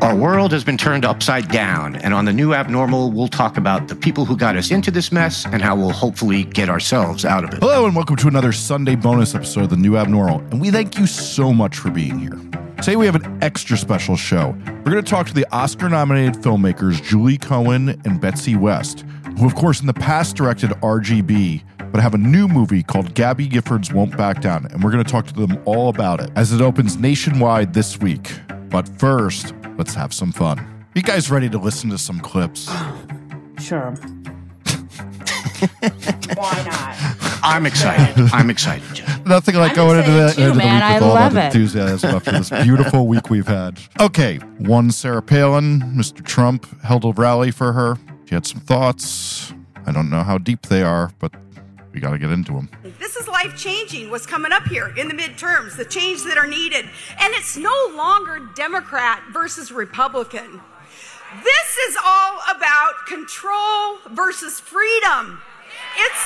Our world has been turned upside down, and on the new abnormal, we'll talk about the people who got us into this mess and how we'll hopefully get ourselves out of it. Hello, and welcome to another Sunday bonus episode of The New Abnormal, and we thank you so much for being here. Today we have an extra special show. We're going to talk to the Oscar nominated filmmakers Julie Cohen and Betsy West, who, of course, in the past directed RBG, but have a new movie called Gabby Giffords Won't Back Down, and we're going to talk to them all about it as it opens nationwide this week. But first, let's have some fun. You guys ready to listen to some clips? Sure. Why not? I'm excited. I'm excited, Jeff. Nothing like I'm going into the, excited too, into the man. week I with all love that it. enthusiasm after this beautiful week we've had. Okay, one Sarah Palin, Mr. Trump held a rally for her. She had some thoughts. I don't know how deep they are, but we got to get into them. This is life changing, what's coming up here in the midterms, the change that are needed. And it's no longer Democrat versus Republican. This is all about control versus freedom. It's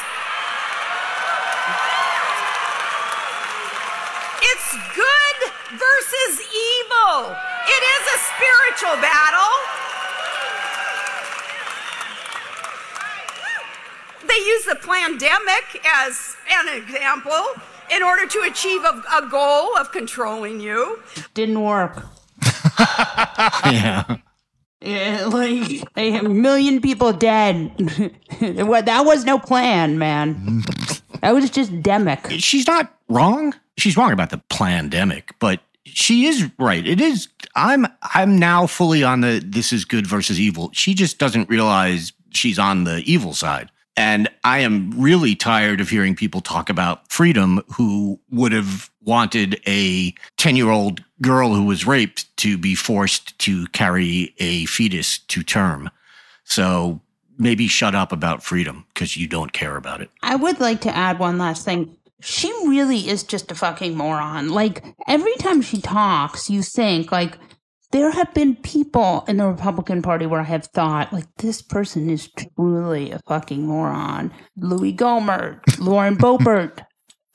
It's good versus evil. It is a spiritual battle. They use the pandemic as an example in order to achieve a, a goal of controlling you. Didn't work. Yeah. Yeah, like a million people dead. What- that was no plan, man. That was just demic. She's not wrong. She's wrong about the pandemic, but she is right. It is. I'm. I'm now fully on the. This is good versus evil. She just doesn't realize she's on the evil side. And I am really tired of hearing people talk about freedom who would have wanted a 10 year old girl who was raped to be forced to carry a fetus to term. So maybe shut up about freedom because you don't care about it. I would like to add one last thing. She really is just a fucking moron. Like every time she talks, you think like there have been people in the Republican Party where I have thought like this person is truly a fucking moron. Louis Gohmert, Lauren Boebert,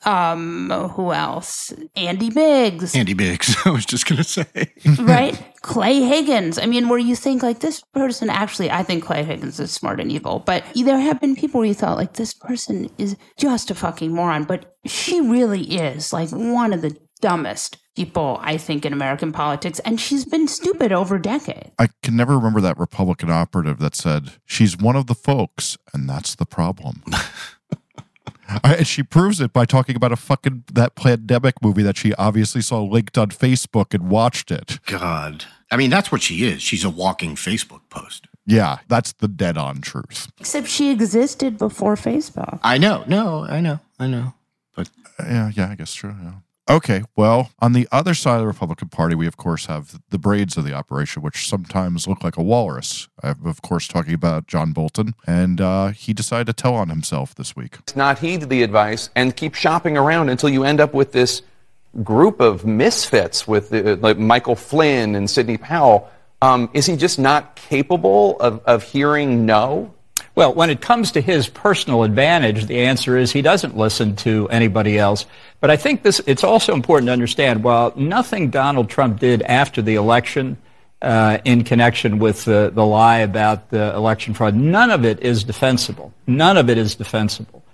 um, who else? Andy Biggs, Andy Biggs, I was just going to say. right? Clay Higgins. I mean, where you think like this person actually, I think Clay Higgins is smart and evil, but there have been people where you thought like this person is just a fucking moron, but she really is like one of the dumbest people I think in American politics, and she's been stupid over decades. I can never remember that Republican operative that said, She's one of the folks, and that's the problem. I- and she proves it by talking about a fucking that pandemic movie that she obviously saw linked on Facebook and watched it. God. I mean, that's what she is. She's a walking Facebook post. Yeah, that's the dead on truth. Except she existed before Facebook. I know. No, I know. I know. But uh, Yeah, yeah, I guess true. Yeah. Okay, well, on the other side of the Republican Party, we of course have the braids of the operation, which sometimes look like a walrus. I'm, of course, talking about John Bolton, and uh, he decided to tell on himself this week. not heed the advice and keep shopping around until you end up with this group of misfits with uh, like Michael Flynn and Sidney Powell. Um, is he just not capable of, of hearing no? Well, when it comes to his personal advantage, the answer is he doesn't listen to anybody else. But I think this, it's also important to understand while nothing Donald Trump did after the election uh, in connection with the, the lie about the election fraud, none of it is defensible. None of it is defensible.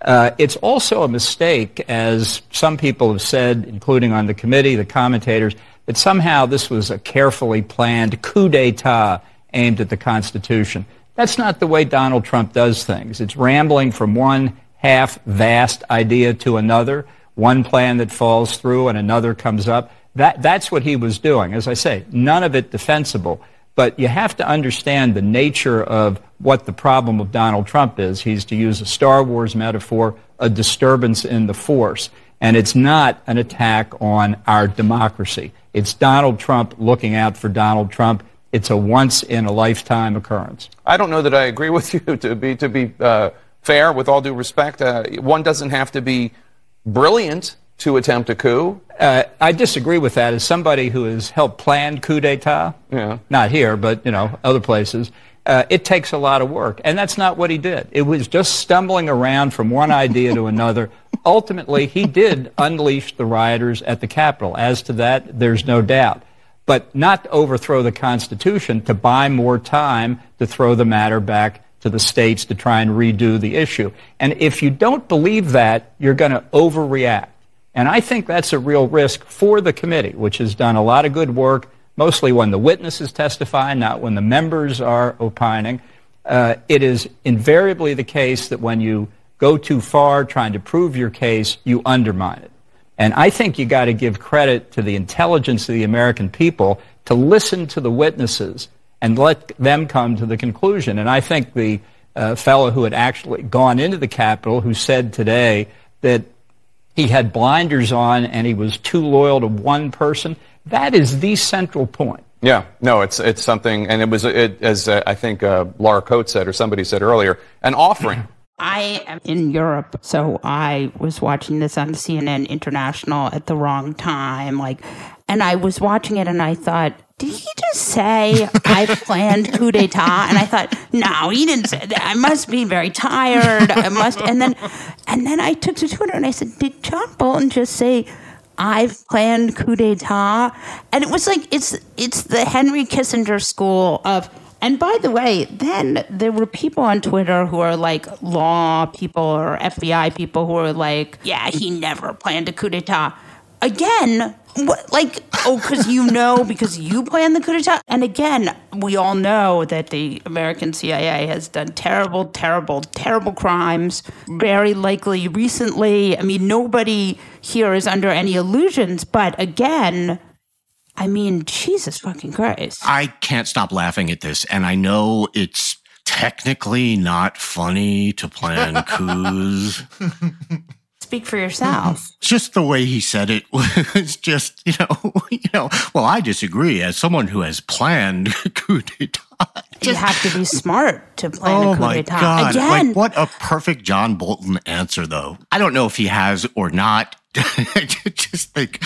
Uh, it's also a mistake, as some people have said, including on the committee, the commentators, that somehow this was a carefully planned coup d'etat aimed at the Constitution. That's not the way Donald Trump does things. It's rambling from one half vast idea to another, one plan that falls through and another comes up. That, that's what he was doing. As I say, none of it defensible. But you have to understand the nature of what the problem of Donald Trump is. He's, to use a Star Wars metaphor, a disturbance in the force. And it's not an attack on our democracy. It's Donald Trump looking out for Donald Trump. It's a once in a lifetime occurrence. I don't know that I agree with you. To be to be uh, fair, with all due respect, uh, one doesn't have to be brilliant to attempt a coup. Uh, I disagree with that. As somebody who has helped plan coup d'état, yeah. not here, but you know other places, uh, it takes a lot of work, and that's not what he did. It was just stumbling around from one idea to another. Ultimately, he did unleash the rioters at the Capitol. As to that, there's no doubt. But not to overthrow the Constitution, to buy more time to throw the matter back to the states to try and redo the issue. And if you don't believe that, you're going to overreact. And I think that's a real risk for the committee, which has done a lot of good work, mostly when the witnesses testify, not when the members are opining. Uh, it is invariably the case that when you go too far trying to prove your case, you undermine it. And I think you got to give credit to the intelligence of the American people to listen to the witnesses and let them come to the conclusion. And I think the uh, fellow who had actually gone into the Capitol, who said today that he had blinders on and he was too loyal to one person. That is the central point. Yeah, no, it's it's something, and it was it, as uh, I think uh, Laura Coates said or somebody said earlier, an offering. I am in Europe, so I was watching this on CNN International at the wrong time, like, and I was watching it and I thought, did he just say I planned coup d'état? And I thought, no, he didn't say that. I must be very tired. I must. And then, and then I took to Twitter and I said, did John Bolton just say? I've planned coup d'état, and it was like it's it's the Henry Kissinger school of. And by the way, then there were people on Twitter who are like law people or FBI people who are like, yeah, he never planned a coup d'état. Again, what, like, oh, because you know, because you planned the coup d'etat. And again, we all know that the American CIA has done terrible, terrible, terrible crimes, very likely recently. I mean, nobody here is under any illusions. But again, I mean, Jesus fucking Christ. I can't stop laughing at this. And I know it's technically not funny to plan coups. Speak for yourself. just the way he said it was just, you know, you know. Well, I disagree. As someone who has planned coup d'état, you have to be smart to plan oh a coup my d'etat. god! Again, Like what a perfect John Bolton answer, though. I don't know if he has or not. Just like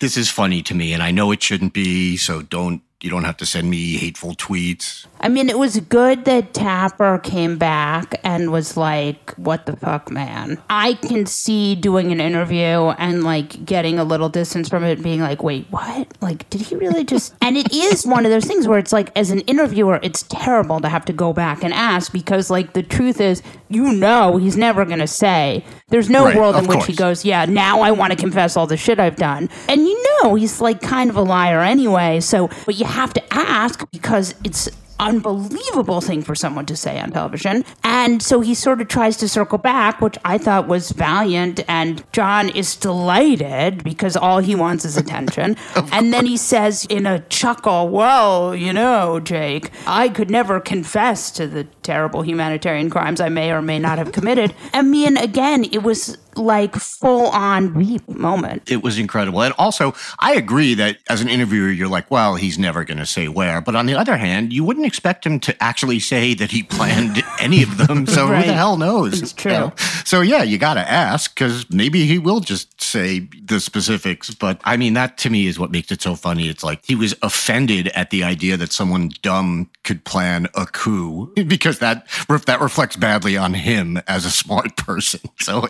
this is funny to me, and I know it shouldn't be. So don't you don't have to send me hateful tweets. I mean, it was good that Tapper came back and was like, what the fuck, man? I can see doing an interview and like getting a little distance from it, being like, wait, what? Like, did he really just. and it is one of those things where it's like, as an interviewer, it's terrible to have to go back and ask because, like, the truth is, you know, he's never going to say. There's no Right, world in which course. he goes, yeah, now I want to confess all the shit I've done. And you know, he's like kind of a liar anyway. So, but you have to ask because it's unbelievable thing for someone to say on television. And so he sort of tries to circle back, which I thought was valiant. And John is delighted because all he wants is attention. and then he says in a chuckle, Well, you know, Jake, I could never confess to the terrible humanitarian crimes I may or may not have committed. I mean, again, it was like full on weep moment. It was incredible. And also, I agree that as an interviewer, you're like, well, he's never going to say where. But on the other hand, you wouldn't expect him to actually say that he planned any of them. So who the hell knows? It's true. you know? So yeah, you got to ask because maybe he will just say the specifics. But I mean, that to me is what makes it so funny. It's like he was offended at the idea that someone dumb could plan a coup because that that reflects badly on him as a smart person. So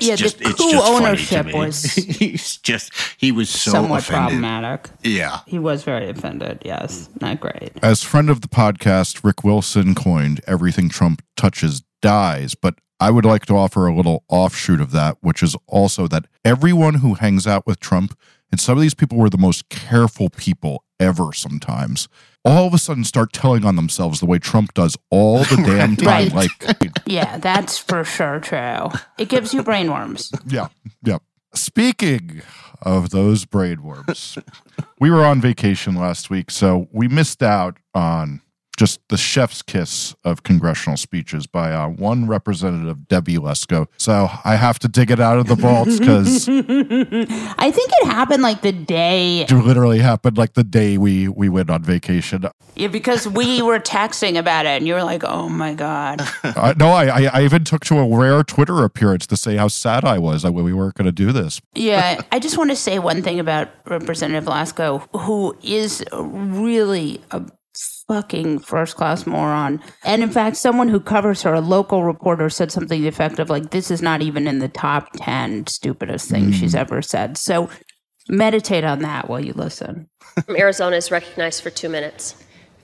it's Yeah, the just it's coup just ownership funny to me. was he's just he was so Somewhat offended. problematic. Yeah. He was very offended. Yes, not great. As friend of the podcast, Rick Wilson coined everything Trump touches dies. But I would like to offer a little offshoot of that, which is also that everyone who hangs out with Trump and some of these people were the most careful people ever sometimes, all of a sudden start telling on themselves the way Trump does all the damn time. Right. Like, Yeah, that's for sure true. It gives you brainworms. yeah, yeah. Speaking of those brainworms, we were on vacation last week, so we missed out on just the chef's kiss of congressional speeches by uh, one representative, Debbie Lesko. So I have to dig it out of the vaults because I think it happened like the day it literally happened like the day we we went on vacation. yeah, because we were texting about it and you were like, "Oh my god." Uh, no, I, I I even took to a rare Twitter appearance to say how sad I was that we weren't going to do this. Yeah, I just want to say one thing about Representative Lesko, who is really a fucking first class moron. And in fact, someone who covers her, a local reporter, said something effective like, This is not even in the top 10 stupidest things she's ever said. So meditate on that while you listen. from Arizona is recognized for two minutes.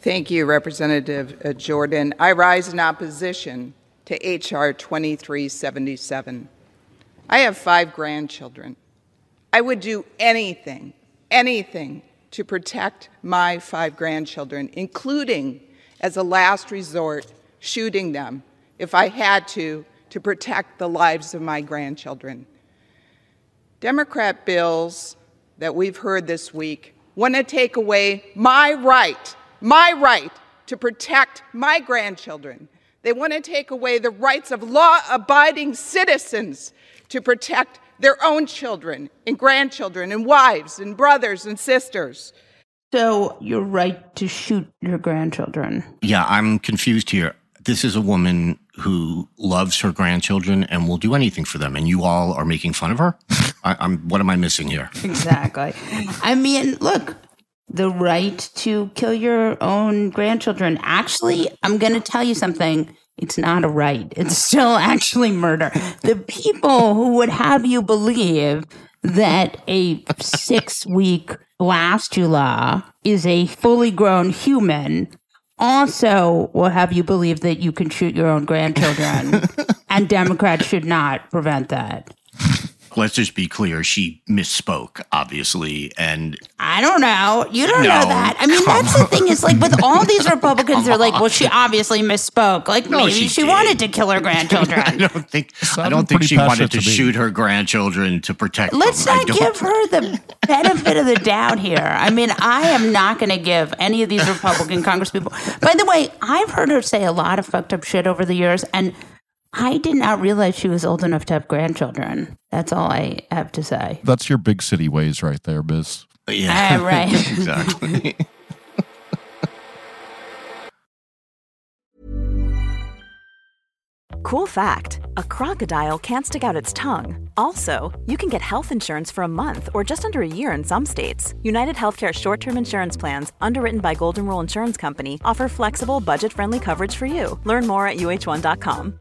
Thank you, Representative uh, Jordan. I rise in opposition to H.R. 2377. I have five grandchildren. I would do anything, anything to protect my five grandchildren, including, as a last resort, shooting them if I had to, to protect the lives of my grandchildren. Democrat bills that we've heard this week want to take away my right, my right to protect my grandchildren. They want to take away the rights of law abiding citizens to protect their own children and grandchildren and wives and brothers and sisters. So you're right to shoot your grandchildren. Yeah, I'm confused here. This is a woman who loves her grandchildren and will do anything for them, and you all are making fun of her. I, I'm. What am I missing here? Exactly. I mean, look, the right to kill your own grandchildren. Actually, I'm going to tell you something. It's not a right. It's still actually murder. The people who would have you believe that a six week blastula is a fully grown human also will have you believe that you can shoot your own grandchildren. and Democrats should not prevent that. Let's just be clear. She misspoke, obviously, and I don't know. You don't No, know that. I mean, come that's the thing is like with all these Republicans, they're like, well, she obviously misspoke. Like No, maybe she she, wanted to kill her grandchildren. I grandchildren. don't think I don't think she wanted to to shoot her grandchildren to protect Let's them. I not don't- give her the benefit of the doubt here. I mean, I am not going to give any of these Republican congresspeople. By the way, I've heard her say a lot of fucked up shit over the years, and I did not realize she was old enough to have grandchildren. That's all I have to say. That's your big city ways right there, Biz. Yeah, Ah, right. exactly. Cool fact a crocodile can't stick out its tongue. Also, you can get health insurance for a month or just under a year in some states. United Healthcare short term insurance plans, underwritten by Golden Rule Insurance Company, offer flexible, budget friendly coverage for you. Learn more at uh1.com.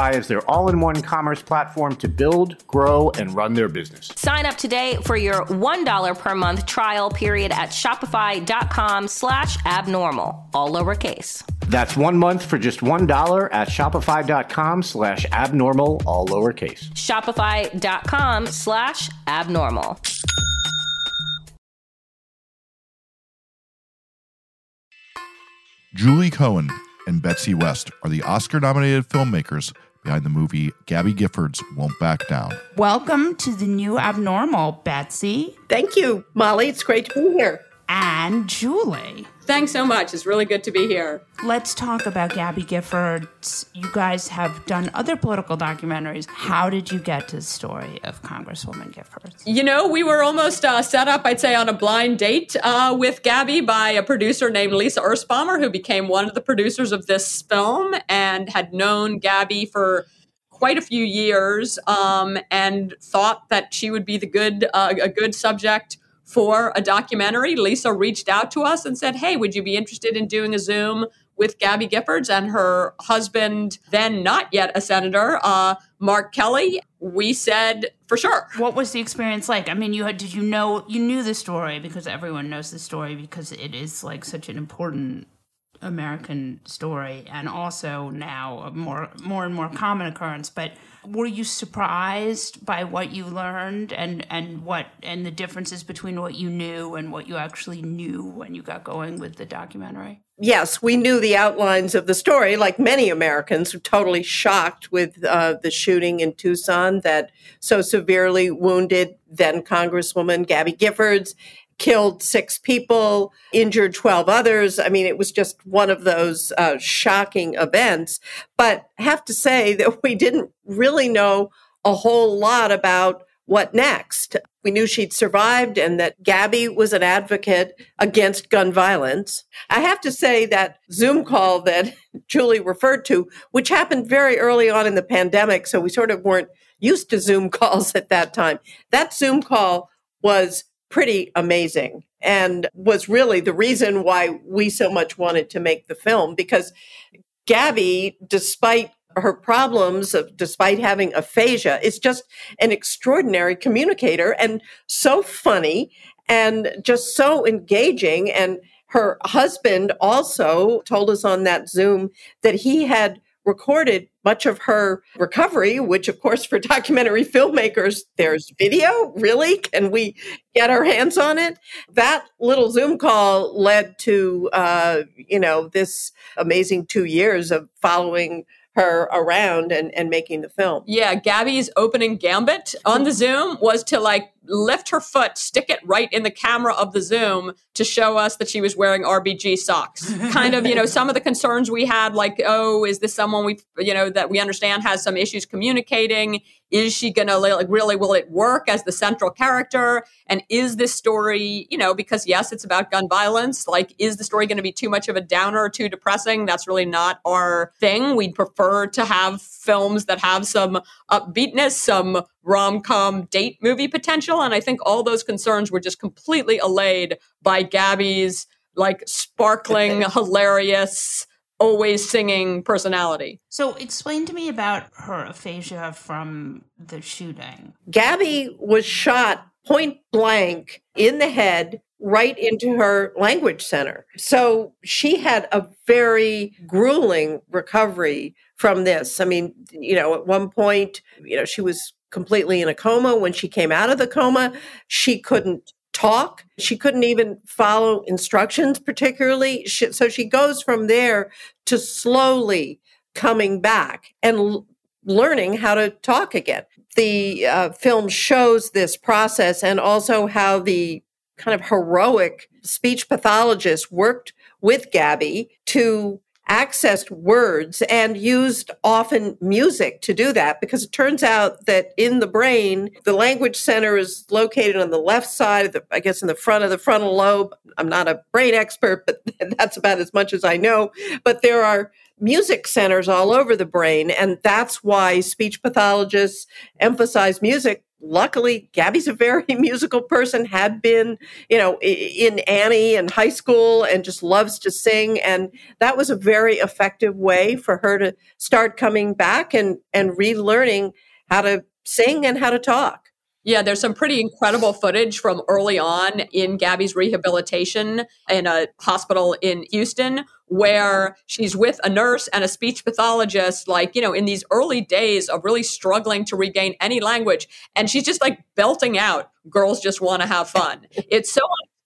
Shopify as their all-in-one commerce platform to build, grow, and run their business. Sign up today for your $1 per month trial period at shopify.com slash abnormal, all lowercase. That's one month for just $1 at shopify.com slash abnormal, all lowercase. Shopify.com slash abnormal. Julie Cohen and Betsy West are the Oscar nominated filmmakers behind the movie Gabby Giffords Won't Back Down. Welcome to the new abnormal, Betsy. Thank you, Molly. It's great to be here. And Julie. Thanks so much. It's really good to be here. Let's talk about Gabby Giffords. You guys have done other political documentaries. How did you get to the story of Congresswoman Giffords? You know, we were almost uh, set up, I'd say, on a blind date uh, with Gabby by a producer named Lisa Erspamer, who became one of the producers of this film and had known Gabby for quite a few years um, and thought that she would be the good uh, a good subject for a documentary. Lisa reached out to us and said, Hey, would you be interested in doing a Zoom with Gabby Giffords and her husband, then not yet a senator, uh, Mark Kelly? We said, for sure. What was the experience like? I mean, you had, did you know, you knew the story because everyone knows the story because it is like such an important American story and also now a more more and more common occurrence. But were you surprised by what you learned and and what and the differences between what you knew and what you actually knew when you got going with the documentary? Yes, we knew the outlines of the story, like many Americans, were totally shocked with uh, the shooting in Tucson that so severely wounded then Congresswoman Gabby Giffords killed six people, injured 12 others. I mean, it was just one of those uh, shocking events. But have to say that we didn't really know a whole lot about what next. We knew she'd survived and that Gabby was an advocate against gun violence. I have to say that Zoom call that Julie referred to, which happened very early on in the pandemic, so we sort of weren't used to Zoom calls at that time. That Zoom call was pretty amazing and was really the reason why we so much wanted to make the film because Gabby, despite her problems, despite having aphasia, is just an extraordinary communicator and so funny and just so engaging. And her husband also told us on that Zoom that he had recorded much of her recovery, which, of course, for documentary filmmakers, there's video. Really? Can we get our hands on it? That little Zoom call led to, uh, you know, this amazing two years of following her around and, and making the film. Yeah, Gabby's opening gambit on the Zoom was to like lift her foot, stick it right in the camera of the Zoom to show us that she was wearing RBG socks. kind of, you know, some of the concerns we had, like, oh, is this someone we, you know, that we understand has some issues communicating? Is she going to, like, really, will it work as the central character? And is this story, you know, because yes, it's about gun violence, like, is the story going to be too much of a downer or too depressing? That's really not our thing. We'd prefer to have films that have some upbeatness, some rom com date movie potential. And I think all those concerns were just completely allayed by Gabby's like sparkling, hilarious, always singing personality. So, explain to me about her aphasia from the shooting. Gabby was shot point blank in the head right into her language center. So she had a very grueling recovery from this. I mean, you know, at one point, you know, she was completely in a coma. When she came out of the coma, she couldn't talk. She couldn't even follow instructions particularly. She, so she goes from there to slowly coming back and l- learning how to talk again. The uh, film shows this process and also how the kind of heroic speech pathologist worked with Gabby to accessed words and used often music to do that because it turns out that in the brain, the language center is located on the left side the, I guess in the front of the frontal lobe. I'm not a brain expert, but that's about as much as I know. But there are music centers all over the brain. And that's why speech pathologists emphasize music luckily gabby's a very musical person had been you know in annie and high school and just loves to sing and that was a very effective way for her to start coming back and and relearning how to sing and how to talk yeah, there's some pretty incredible footage from early on in Gabby's rehabilitation in a hospital in Houston where she's with a nurse and a speech pathologist, like, you know, in these early days of really struggling to regain any language. And she's just like belting out, girls just want to have fun. It's so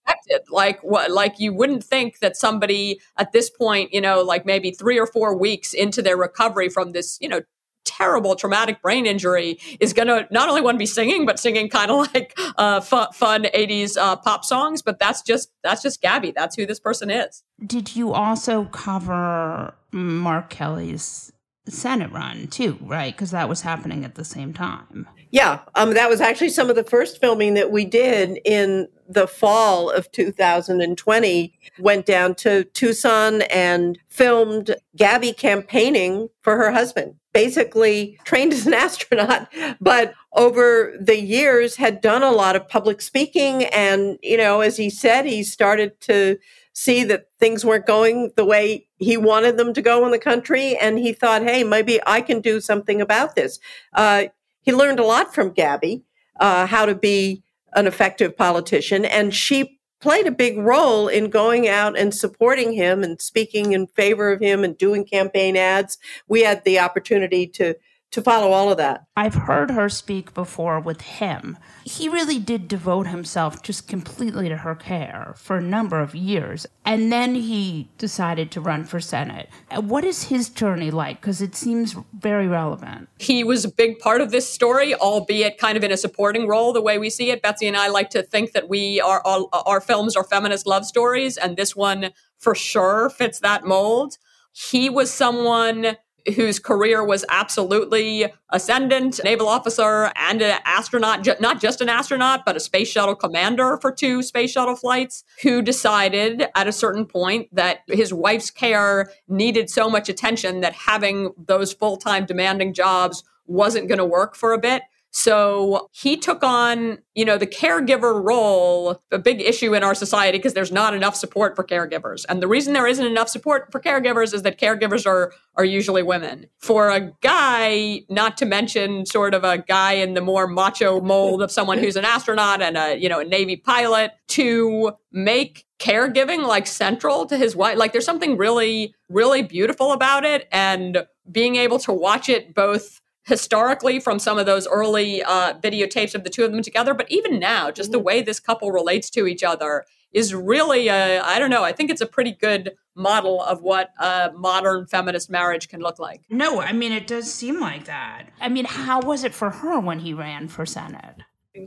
unexpected. Like what like you wouldn't think that somebody at this point, you know, like maybe three or four weeks into their recovery from this, you know, terrible traumatic brain injury is going to not only want to be singing but singing kind of like uh, fun, fun 80s uh, pop songs but that's just that's just gabby. That's who this person is. Did you also cover mark kelly's senate run too right? Because that was happening at the same time. Yeah um, that was actually some of the first filming that we did in the fall of 2020 went down to tucson and filmed gabby campaigning for her husband basically trained as an astronaut, but over the years had done a lot of public speaking. And, you know, as he said, he started to see that things weren't going the way he wanted them to go in the country. And he thought, hey, maybe I can do something about this. Uh, he learned a lot from Gabby, uh, how to be an effective politician. And she played a big role in going out and supporting him and speaking in favor of him and doing campaign ads. We had the opportunity to to follow all of that. I've heard her speak before with him. He really did devote himself just completely to her care for a number of years. And then he decided to run for Senate. Uh, what is his journey like? Because it seems very relevant. He was a big part of this story, albeit kind of in a supporting role, the way we see it. Betsy and I like to think that we are all, our films are feminist love stories, and this one for sure fits that mold. He was someone whose career was absolutely ascendant, naval officer and an astronaut, not just an astronaut, but a space shuttle commander for two space shuttle flights, who decided at a certain point that his wife's care needed so much attention that having those full time demanding jobs wasn't going to work for a bit. So he took on, you know, the caregiver role, a big issue in our society because there's not enough support for caregivers. And the reason there isn't enough support for caregivers is that caregivers are are usually women. For a guy, not to mention sort of a guy in the more macho mold of someone who's an astronaut and a, you know, a Navy pilot to make caregiving like central to his wife. Like there's something really, really beautiful about it. And being able to watch it both historically from some of those early uh, videotapes of the two of them together, but even now, just the mm-hmm. way this couple relates to each other is really, I don't know, I think it's a pretty good model of what a modern feminist marriage can look like. No, I mean, it does seem like that. I mean, how was it for her when he ran for Senate?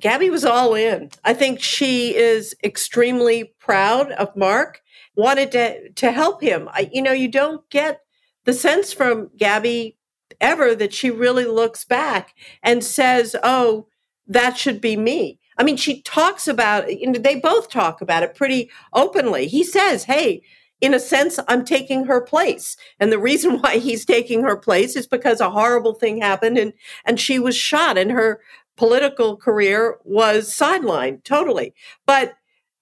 Gabby was all in. I think she is extremely proud of Mark, wanted to, to help him. I, you know, you don't get the sense from Gabby ever that she really looks back and says, oh, that should be me. I mean, she talks about, you know, they both talk about it pretty openly. He says, hey, in a sense, I'm taking her place. And the reason why he's taking her place is because a horrible thing happened and, and she was shot and her political career was sidelined totally. But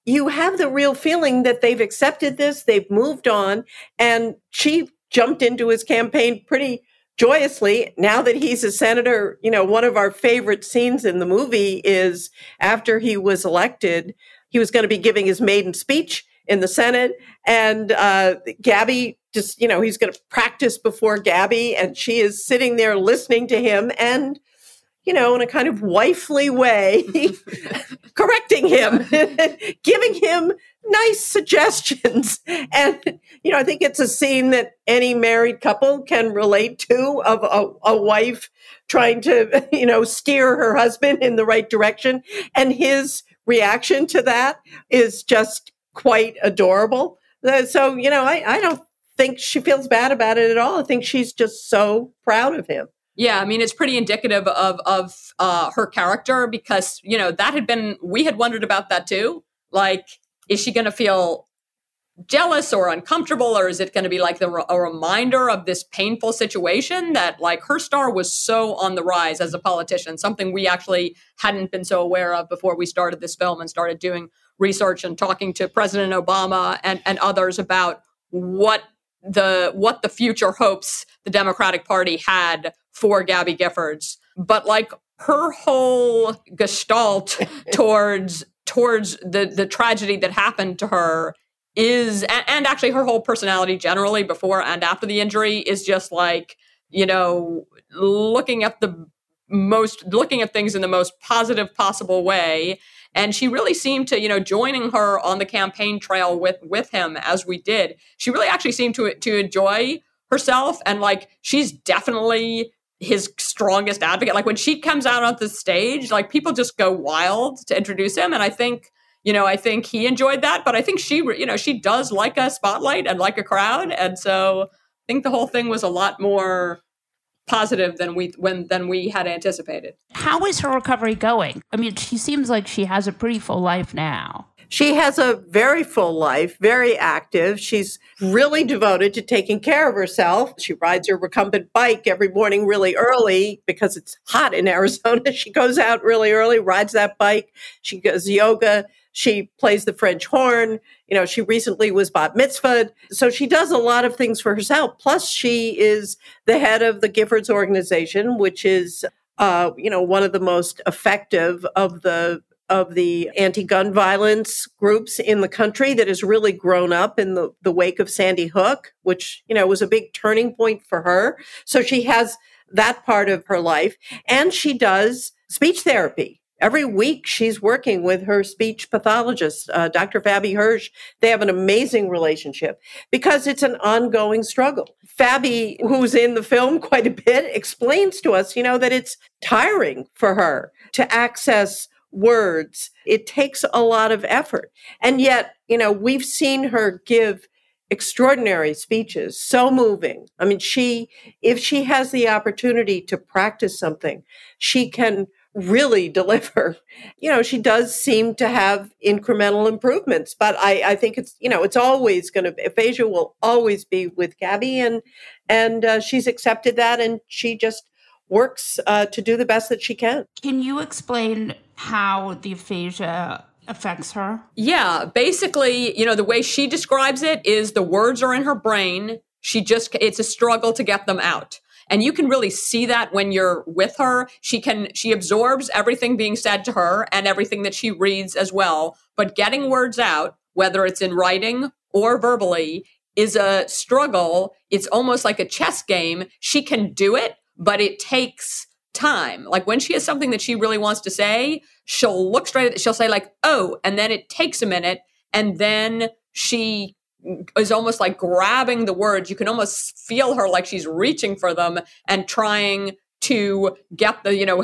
you have the real feeling that they've accepted this, they've moved on, and she jumped into his campaign pretty joyously now that he's a senator you know one of our favorite scenes in the movie is after he was elected he was going to be giving his maiden speech in the senate and uh, gabby just you know he's going to practice before gabby and she is sitting there listening to him and you know in a kind of wifely way correcting him giving him nice suggestions. And, you know, I think it's a scene that any married couple can relate to of a, a, wife trying to, you know, steer her husband in the right direction. And his reaction to that is just quite adorable. Uh, so, you know, I, I don't think she feels bad about it at all. I think she's just so proud of him. Yeah, I mean, it's pretty indicative of of uh, her character because you know that had been we had wondered about that too. Like, is she going to feel jealous or uncomfortable, or is it going to be like the, a reminder of this painful situation that like her star was so on the rise as a politician, something we actually hadn't been so aware of before we started this film and started doing research and talking to President Obama and and others about what the what the future hopes the Democratic Party had for Gabby Giffords, but like her whole gestalt towards towards the the tragedy that happened to her is and, and actually her whole personality generally before and after the injury is just like you know looking at the most looking at things in the most positive possible way. And she really seemed to you know joining her on the campaign trail with with him as we did she really actually seemed to to enjoy herself and like she's definitely his strongest advocate. Like when she comes out on the stage, like people just go wild to introduce him. And I think, you know, I think he enjoyed that. But I think she, you know, she does like a spotlight and like a crowd. And so I think the whole thing was a lot more positive than we when than we had anticipated. How is her recovery going? I mean, she seems like she has a pretty full life now. She has a very full life, very active. She's really devoted to taking care of herself. She rides her recumbent bike every morning really early because it's hot in Arizona. She goes out really early, rides that bike. She does yoga. She plays the French horn. You know, she recently was bat mitzvah. So she does a lot of things for herself. Plus, she is the head of the Giffords organization, which is uh, you know, one of the most effective of the of the anti-gun violence groups in the country that has really grown up in the, the wake of Sandy Hook, which, you know, was a big turning point for her. So she has that part of her life and she does speech therapy. Every week she's working with her speech pathologist, uh, Dr. Fabi Hirsch. They have an amazing relationship because it's an ongoing struggle. Fabi, who's in the film quite a bit, explains to us, you know, that it's tiring for her to access words. It takes a lot of effort. And yet, you know, we've seen her give extraordinary speeches, so moving. I mean, she, if she has the opportunity to practice something, she can really deliver. You know, she does seem to have incremental improvements, but I, I think it's, you know, it's always going to, aphasia will always be with Gabby and, and uh, she's accepted that and she just works uh, to do the best that she can. Can you explain how the aphasia affects her? Yeah, basically, you know, the way she describes it is the words are in her brain. She just, it's a struggle to get them out. And you can really see that when you're with her. She can, she absorbs everything being said to her and everything that she reads as well. But getting words out, whether it's in writing or verbally, is a struggle. It's almost like a chess game. She can do it, but it takes time. Like when she has something that she really wants to say, she'll look straight at it, she'll say like, "Oh," and then it takes a minute and then she is almost like grabbing the words. You can almost feel her like she's reaching for them and trying to get the you know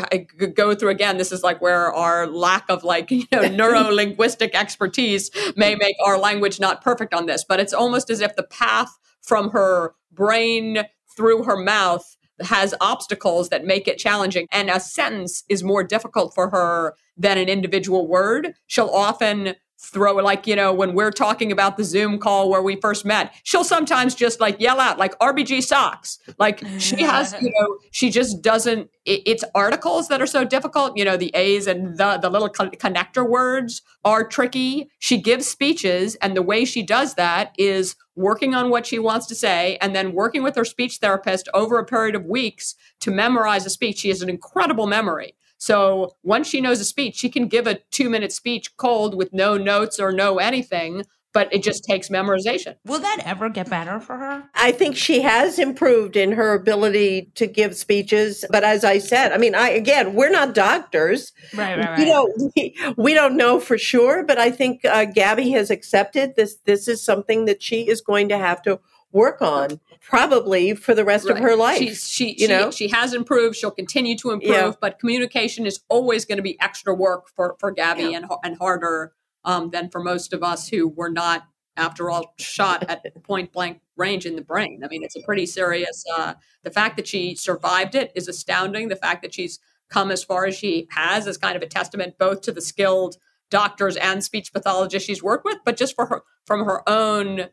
go through again this is like where our lack of like you know neuro linguistic expertise may make our language not perfect on this but it's almost as if the path from her brain through her mouth has obstacles that make it challenging. And a sentence is more difficult for her than an individual word. She'll often throw like you know when we're talking about the zoom call where we first met she'll sometimes just like yell out like rbg socks. Like she has you know she just doesn't it, it's articles that are so difficult you know the a's and the the little co- connector words are tricky. She gives speeches and the way she does that is working on what she wants to say and then working with her speech therapist over a period of weeks to memorize a speech. She has an incredible memory so once she knows a speech, she can give a two minute speech cold with no notes or no anything, but it just takes memorization. Will that ever get better for her? I think she has improved in her ability to give speeches. But as I said, I mean, I again, we're not doctors. Right, right, right. You know, we, we don't know for sure, but I think uh, Gabby has accepted this. This is something that she is going to have to work on probably for the rest right. of her life. She's, she, you she, know, she has improved. She'll continue to improve, yeah. but communication is always going to be extra work for, for Gabby yeah. and, and harder um, than for most of us who were not after all, shot at point blank range in the brain. I mean, it's a pretty serious. Uh, the fact that she survived it is astounding. The fact that she's come as far as she has is kind of a testament both to the skilled doctors and speech pathologists she's worked with, but just for her from her own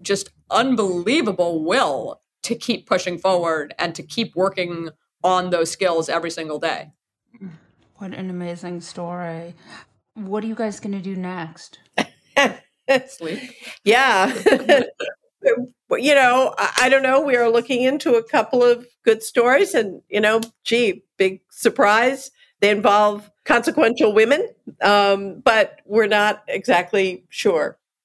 just unbelievable will to keep pushing forward and to keep working on those skills every single day. What an amazing story. What are you guys going to do next? Sleep. Yeah. you know, I, I don't know. We are looking into a couple of good stories, and, you know, gee, big surprise. They involve consequential women, um, but we're not exactly sure.